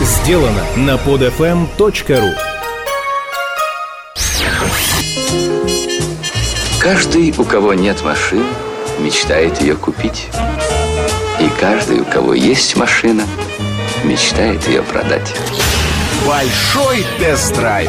сделано на podfm.ru Каждый, у кого нет машины, мечтает ее купить. И каждый, у кого есть машина, мечтает ее продать. Большой тест-драйв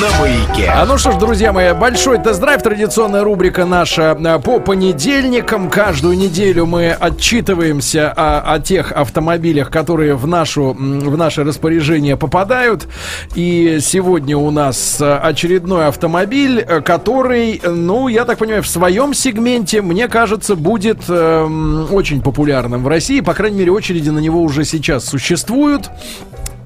на маяке. А ну что ж, друзья мои, большой тест-драйв, традиционная рубрика наша а, по понедельникам. Каждую неделю мы отчитываемся о, о тех автомобилях, которые в, нашу, в наше распоряжение попадают. И сегодня у нас а, очередной автомобиль, а, который, ну, я так понимаю, в своем сегменте, мне кажется, будет э, очень популярным в России. По крайней мере, очереди на него уже сейчас существуют.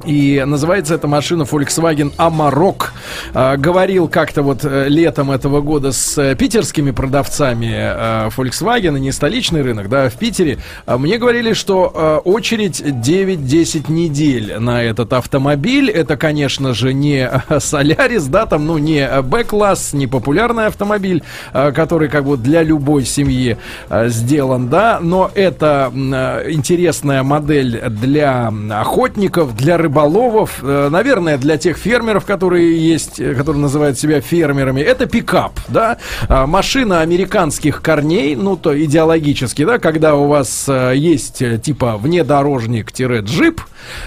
И называется эта машина Volkswagen Amarok. А, говорил как-то вот э, летом этого года с э, питерскими продавцами а, Volkswagen, не столичный рынок, да, в Питере. А, мне говорили, что а, очередь 9-10 недель на этот автомобиль. Это, конечно же, не Солярис, да, там, ну, не Б-класс, не популярный автомобиль, а, который как бы для любой семьи а, сделан, да, но это а, интересная модель для охотников, для рыбаков рыболовов, э, наверное, для тех фермеров, которые есть, э, которые называют себя фермерами, это пикап, да, а, машина американских корней, ну, то идеологически, да, когда у вас э, есть типа внедорожник-джип,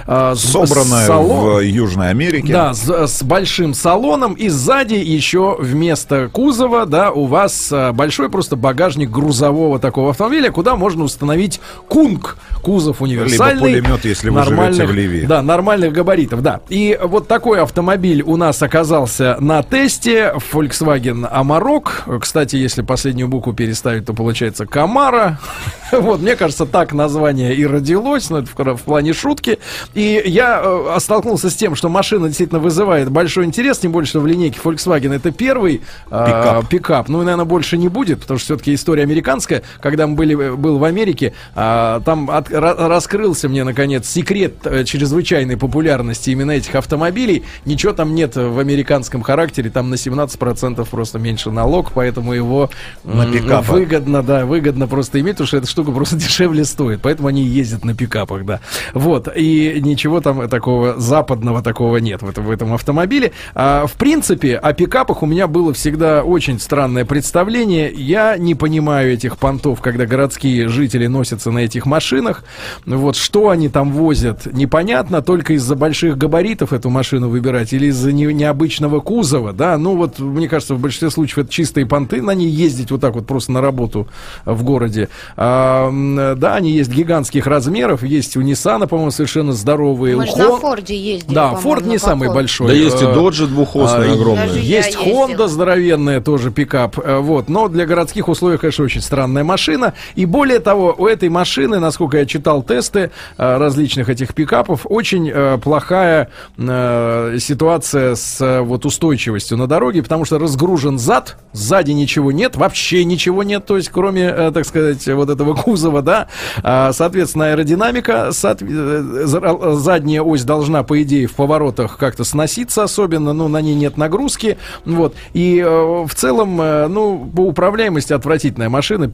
собранная салон, в Южной Америке. Да, с, с большим салоном и сзади еще вместо кузова, да, у вас большой просто багажник грузового такого автомобиля, куда можно установить кунг, кузов универсальный. Либо пулемет, если вы живете в Ливии. Да, нормально нормальных габаритов, да. И вот такой автомобиль у нас оказался на тесте. Volkswagen Amarok. Кстати, если последнюю букву переставить, то получается Камара. Вот, мне кажется, так название и родилось, но это в, в плане шутки. И я э, столкнулся с тем, что машина действительно вызывает большой интерес, тем более, что в линейке Volkswagen это первый э, пикап. пикап. Ну, и, наверное, больше не будет, потому что все-таки история американская. Когда мы были, был в Америке, э, там от, раскрылся мне, наконец, секрет э, чрезвычайной популярности именно этих автомобилей. Ничего там нет в американском характере, там на 17% просто меньше налог, поэтому его на выгодно, да, выгодно просто иметь, потому что эта штука просто дешевле стоит, поэтому они ездят на пикапах, да. Вот, и ничего там такого западного такого нет в этом, в этом автомобиле. А, в принципе, о пикапах у меня было всегда очень странное представление. Я не понимаю этих понтов, когда городские жители носятся на этих машинах. Вот, что они там возят, непонятно, только из-за больших габаритов эту машину выбирать или из-за не, необычного кузова, да, ну вот, мне кажется, в большинстве случаев это чистые понты, на ней ездить вот так вот просто на работу в городе. А, да, они есть гигантских размеров, есть у Ниссана, по-моему, совершенно здоровые. Мы у на Форде ездили, Да, Форд не самый большой. Да есть и Доджи двухосные а, огромные. Даже есть Honda здоровенная, тоже пикап, э, вот, но для городских условий, конечно, очень странная машина, и более того, у этой машины, насколько я читал тесты э, различных этих пикапов, очень э, плохая э, ситуация с э, вот устойчивостью на дороге, потому что разгружен зад, сзади ничего нет, вообще ничего нет, то есть кроме, э, так сказать, вот этого кузова, да, а, соответственно, аэродинамика, соот... Э, задняя ось должна, по идее, в поворотах как-то сноситься особенно, ну, на ней нет нагрузки, вот, и э, в целом, э, ну, по управляемости отвратительная машина,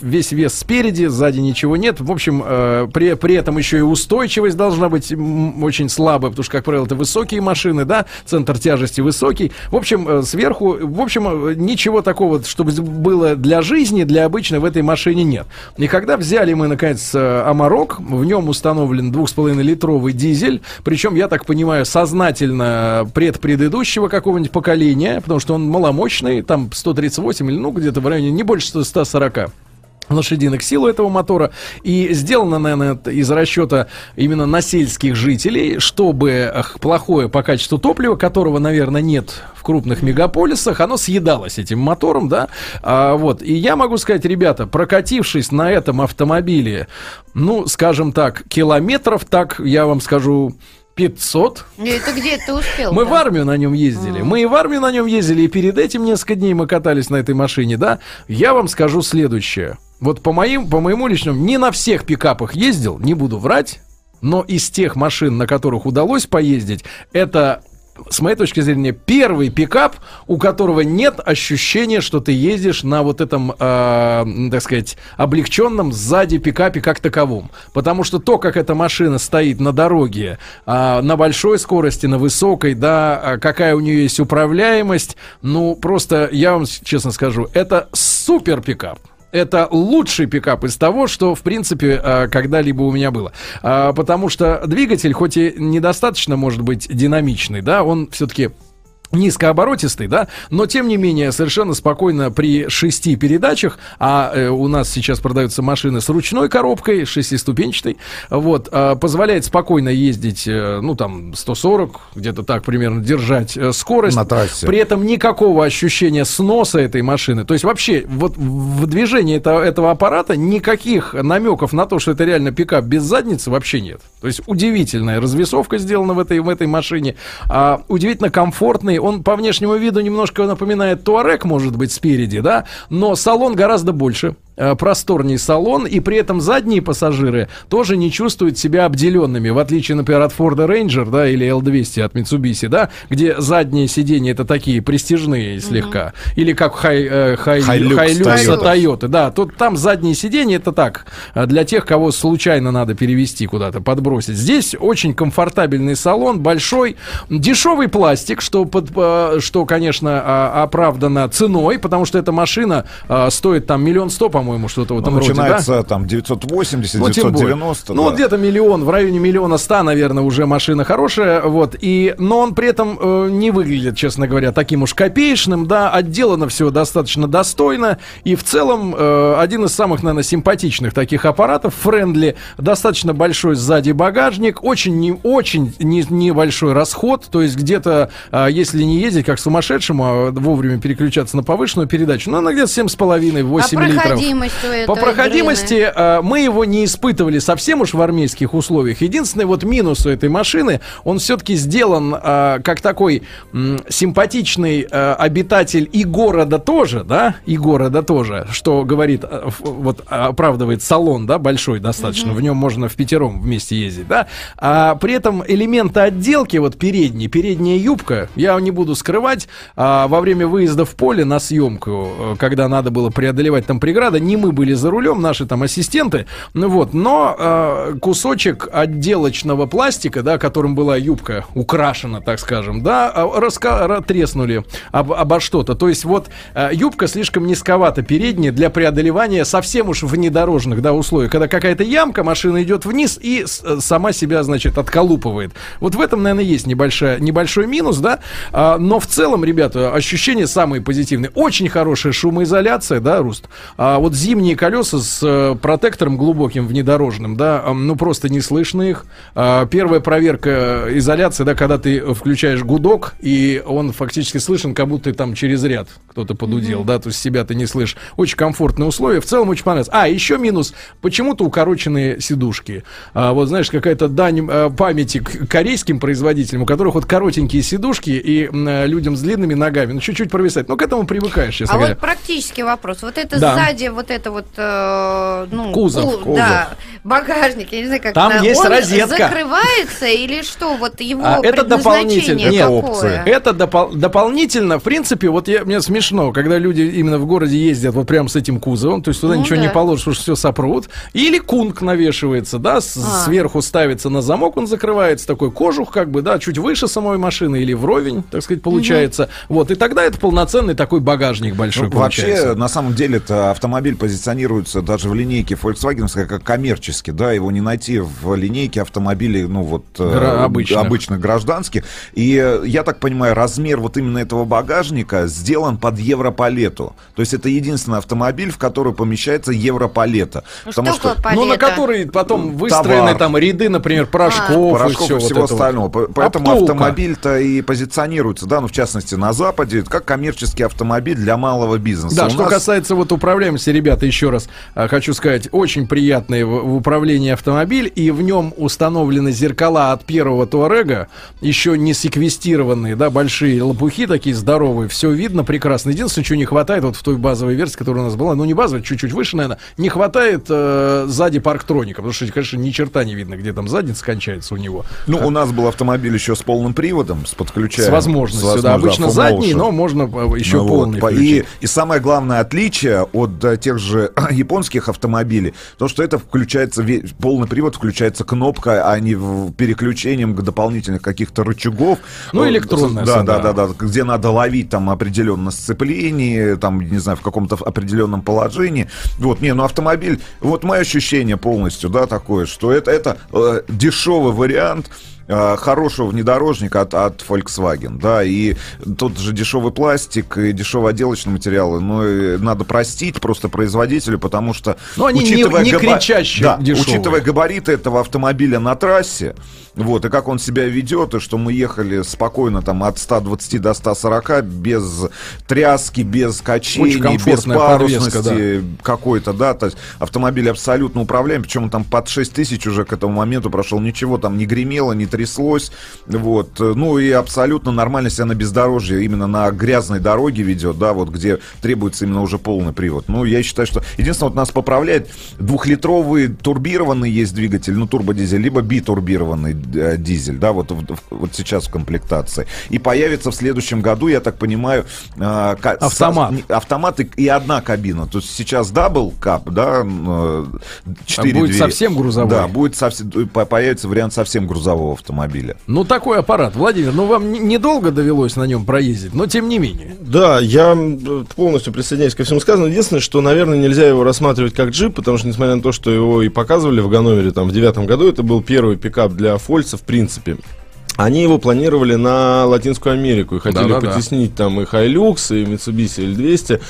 весь вес спереди, сзади ничего нет, в общем, э, при, при этом еще и устойчивость должна быть очень слабая, потому что, как правило, это высокие машины, да, центр тяжести высокий. В общем, э, сверху, в общем, э, ничего такого, чтобы было для жизни, для обычной в этой машине нет. И когда взяли мы, наконец, э, Амарок, в нем установлен 2,5-литровый дизель, причем, я так понимаю, сознательно предпредыдущего какого-нибудь поколения, потому что он маломощный, там 138 или, ну, где-то в районе не больше 140 лошадиных сил у этого мотора. И сделано, наверное, из расчета именно на сельских жителей, чтобы плохое по качеству топлива, которого, наверное, нет в крупных мегаполисах, оно съедалось этим мотором, да. А, вот. И я могу сказать, ребята, прокатившись на этом автомобиле, ну, скажем так, километров, так, я вам скажу, 500. Это где ты успел? Мы да? в армию на нем ездили. А-а-а. Мы и в армию на нем ездили, и перед этим несколько дней мы катались на этой машине, да. Я вам скажу следующее. Вот по, моим, по моему личному, не на всех пикапах ездил, не буду врать, но из тех машин, на которых удалось поездить, это с моей точки зрения, первый пикап, у которого нет ощущения, что ты ездишь на вот этом, э, так сказать, облегченном сзади пикапе как таковом. Потому что то, как эта машина стоит на дороге, э, на большой скорости, на высокой, да, а какая у нее есть управляемость, ну, просто, я вам честно скажу, это супер пикап это лучший пикап из того, что, в принципе, э, когда-либо у меня было. А, потому что двигатель, хоть и недостаточно, может быть, динамичный, да, он все-таки низкооборотистый, да, но тем не менее совершенно спокойно при шести передачах, а э, у нас сейчас продаются машины с ручной коробкой, шестиступенчатой, вот, э, позволяет спокойно ездить, э, ну там 140, где-то так примерно держать э, скорость, На трассе. при этом никакого ощущения сноса этой машины, то есть вообще вот в движении этого, этого аппарата никаких намеков на то, что это реально пикап без задницы вообще нет, то есть удивительная развесовка сделана в этой в этой машине, а, удивительно комфортный он по внешнему виду немножко напоминает Туарек, может быть, спереди, да, но салон гораздо больше. Э, просторней салон, и при этом задние пассажиры тоже не чувствуют себя обделенными, в отличие, например, от Ford Ranger, да, или L200 от Mitsubishi, да, где задние сиденья это такие престижные слегка, mm-hmm. или как хай, э, хай, Hilux, Hilux Toyota, да, тут там задние сиденья это так, э, для тех, кого случайно надо перевести куда-то, подбросить. Здесь очень комфортабельный салон, большой, дешевый пластик, что, под, что конечно, а, оправдано ценой, потому что эта машина стоит там миллион сто, по по-моему, что-то в этом ну, роде, начинается да? там 980, ну, 990. Ну, вот где-то миллион, в районе миллиона ста, наверное, уже машина хорошая, вот, и, но он при этом э, не выглядит, честно говоря, таким уж копеечным, да, отделано все достаточно достойно, и в целом э, один из самых, наверное, симпатичных таких аппаратов, френдли, достаточно большой сзади багажник, очень, не, очень не, небольшой расход, то есть где-то, э, если не ездить как сумасшедшему, а вовремя переключаться на повышенную передачу, ну, она где-то 7,5-8 а литров проходимость По проходимости э, мы его не испытывали совсем уж в армейских условиях. Единственный вот минус у этой машины, он все-таки сделан э, как такой симпатичный э, обитатель и города тоже, да, и города тоже, что говорит, э, вот оправдывает салон, да, большой достаточно, mm-hmm. в нем можно в пятером вместе ездить, да. А при этом элементы отделки, вот передние, передняя юбка, я не буду скрывать, а, во время выезда в поле на съемку, когда надо было преодолевать там преграды, не мы были за рулем, наши там ассистенты, ну вот, но э, кусочек отделочного пластика, да, которым была юбка украшена, так скажем, да, а, раска- треснули об, обо что-то. То есть вот э, юбка слишком низковата передняя для преодолевания совсем уж внедорожных, да, условий, когда какая-то ямка, машина идет вниз и э, сама себя, значит, отколупывает. Вот в этом, наверное, есть небольшая, небольшой минус, да, а, но в целом, ребята, ощущения самые позитивные. Очень хорошая шумоизоляция, да, Руст. А вот зимние колеса с э, протектором глубоким внедорожным, да, э, ну просто не слышно их. Э, первая проверка изоляции, да, когда ты включаешь гудок, и он фактически слышен, как будто там через ряд кто-то подудел, mm-hmm. да, то есть себя ты не слышишь. Очень комфортные условия, в целом очень понравилось. А, еще минус, почему-то укороченные сидушки. А, вот, знаешь, какая-то дань а, памяти к корейским производителям, у которых вот коротенькие сидушки, и а, людям с длинными ногами, ну, чуть-чуть провисать. Ну, к этому привыкаешь, честно а говоря. вот практический вопрос. Вот это да. сзади вот это вот, э, ну, кузов, ку, кузов, да, багажник, я не знаю, как там это, есть он розетка. закрывается или что? Вот его а, это дополнительно, это опция. Это допол- дополнительно, в принципе, вот я, мне смешно, когда люди именно в городе ездят вот прям с этим кузовом, то есть туда ну, ничего да. не положишь, потому что все сопрут, или кунг навешивается, да, с, а. сверху ставится на замок, он закрывается, такой кожух, как бы, да, чуть выше самой машины или вровень, так сказать, получается. Угу. Вот, и тогда это полноценный такой багажник большой ну, получается. Вообще, на самом деле, это автомобиль позиционируется даже в линейке Volkswagen как коммерчески, да, его не найти в линейке автомобилей, ну вот э, Гра- обычных. обычных гражданских. И э, я так понимаю, размер вот именно этого багажника сделан под европалету. То есть это единственный автомобиль, в который помещается европалета. Ну, потому что, что ну на который потом выстроены Товар. там ряды, например, порошков, а. порошков и, и всего вот остального. Вот. Поэтому Оптулка. автомобиль-то и позиционируется, да, ну в частности на Западе, как коммерческий автомобиль для малого бизнеса. Да, У что нас... касается вот управляемости ребята, еще раз а, хочу сказать, очень приятный в, управлении автомобиль, и в нем установлены зеркала от первого Туарега, еще не секвестированные, да, большие лопухи такие здоровые, все видно прекрасно. Единственное, чего не хватает, вот в той базовой версии, которая у нас была, ну не базовая, чуть-чуть выше, наверное, не хватает э, сзади парктроника, потому что, конечно, ни черта не видно, где там задница кончается у него. Ну, у нас был автомобиль еще с полным приводом, с подключаем. С возможностью, с возможностью да, обычно задний, но можно э, еще ну, полный вот, и, и самое главное отличие от да, тех же японских автомобилей, то, что это включается, полный привод включается кнопка, а не переключением к дополнительных каких-то рычагов. Ну, электронная. Да, да, да, да, где надо ловить там определенное сцепление, там, не знаю, в каком-то определенном положении. Вот, не, ну автомобиль, вот мое ощущение полностью, да, такое, что это, это э, дешевый вариант, Э, хорошего внедорожника от, от Volkswagen, да, и тот же дешевый пластик и дешевые отделочные материалы, но ну, надо простить просто производителю, потому что... Ну, они учитывая не, не габа... кричащие да, Учитывая габариты этого автомобиля на трассе, вот, и как он себя ведет, и что мы ехали спокойно там от 120 до 140 без тряски, без качений, без парусности да. какой-то, да, то есть автомобиль абсолютно управляем, причем он там под 6 тысяч уже к этому моменту прошел, ничего там не гремело, не тряслось, вот, ну и абсолютно нормально себя на бездорожье, именно на грязной дороге ведет, да, вот где требуется именно уже полный привод. Ну, я считаю, что единственное, вот нас поправляет двухлитровый турбированный есть двигатель, ну, турбодизель, либо битурбированный э, дизель, да, вот, вот сейчас в комплектации. И появится в следующем году, я так понимаю, э, автомат. С, автомат и, и одна кабина. То есть сейчас double cab, да, 4 а будет двери. совсем грузовой. Да, будет совсем, появится вариант совсем грузового автомобиля. Ну, такой аппарат. Владимир, ну вам недолго довелось на нем проездить, но тем не менее. Да, я полностью присоединяюсь ко всему сказанному. Единственное, что, наверное, нельзя его рассматривать как джип, потому что, несмотря на то, что его и показывали в Ганновере там в девятом году, это был первый пикап для Фольца, в принципе. Они его планировали на Латинскую Америку и хотели да, да, потеснить да. там и Hilux, и Mitsubishi L200.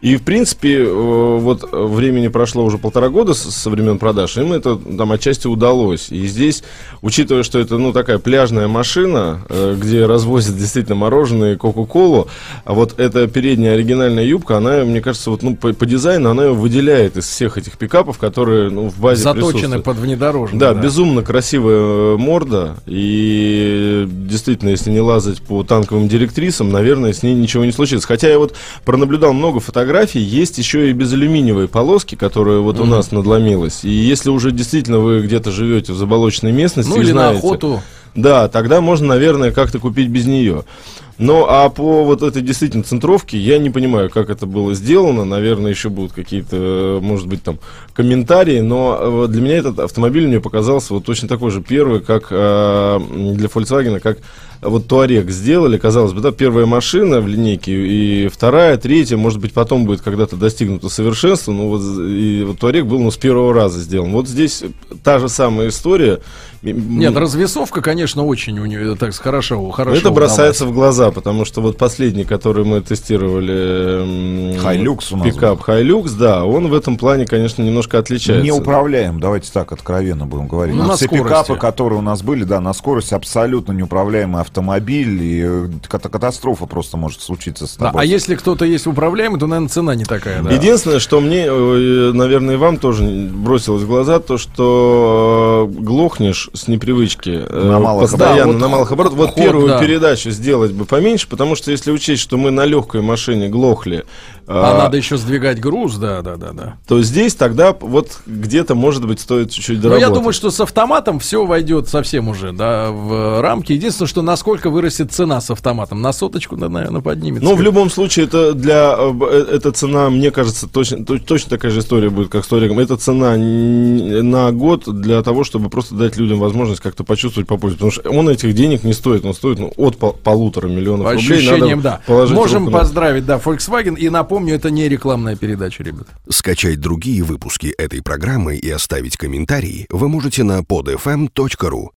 И, в принципе, э, вот времени прошло уже полтора года со времен продаж, им это там отчасти удалось. И здесь, учитывая, что это, ну, такая пляжная машина, э, где развозят действительно мороженое и Кока-Колу, а вот эта передняя оригинальная юбка, она, мне кажется, вот, ну, по, по дизайну она ее выделяет из всех этих пикапов, которые, ну, в базе Заточены под внедорожник. Да, да, безумно красивая морда, и действительно, если не лазать по танковым директрисам, наверное, с ней ничего не случится. Хотя я вот пронаблюдал много фотографий, фотографий есть еще и безалюминиевые полоски, которые вот mm-hmm. у нас надломилась. И если уже действительно вы где-то живете в заболоченной местности, ну или знаете, на охоту. Да, тогда можно, наверное, как-то купить без нее. Ну, а по вот этой действительно центровке я не понимаю, как это было сделано. Наверное, еще будут какие-то, может быть, там комментарии. Но э, для меня этот автомобиль мне показался вот точно такой же первый, как э, для Volkswagen, как вот Туарек сделали, казалось бы, да, первая машина в линейке, и вторая, третья, может быть, потом будет когда-то достигнуто совершенство, но вот, и вот Туарек был, ну, с первого раза сделан. Вот здесь та же самая история. Нет, развесовка, конечно, очень у нее так хорошо, хорошо. Это бросается в глаза, потому что вот последний, который мы тестировали, Хайлюкс у нас пикап Хайлюкс, да, он в этом плане, конечно, немножко отличается. Не управляем, давайте так откровенно будем говорить. Ну, на все скорости. пикапы, которые у нас были, да, на скорость абсолютно неуправляемые автомобиль, и э, катастрофа просто может случиться с тобой. Да, а если кто-то есть управляемый, то, наверное, цена не такая. Да. Единственное, что мне, э, наверное, и вам тоже бросилось в глаза, то, что э, глохнешь с непривычки на малых постоянно да, вот на малых оборотах. Вот первую да. передачу сделать бы поменьше, потому что если учесть, что мы на легкой машине глохли, а, а надо еще сдвигать груз, да, да, да, да. То здесь тогда вот где-то, может быть, стоит чуть-чуть доработать. Но я думаю, что с автоматом все войдет совсем уже, да, в рамки. Единственное, что насколько вырастет цена с автоматом. На соточку, да, наверное, поднимется. Ну, в любом случае, это для... Э, э, эта цена, мне кажется, точно, точно такая же история будет, как с Ториком. Это цена на год для того, чтобы просто дать людям возможность как-то почувствовать попозже. Потому что он этих денег не стоит. Он стоит ну, от пол полутора миллионов По рублей. Ощущениям, да. Можем поздравить, да, Volkswagen. И напомню, это не рекламная передача, ребят. Скачать другие выпуски этой программы и оставить комментарии вы можете на podfm.ru.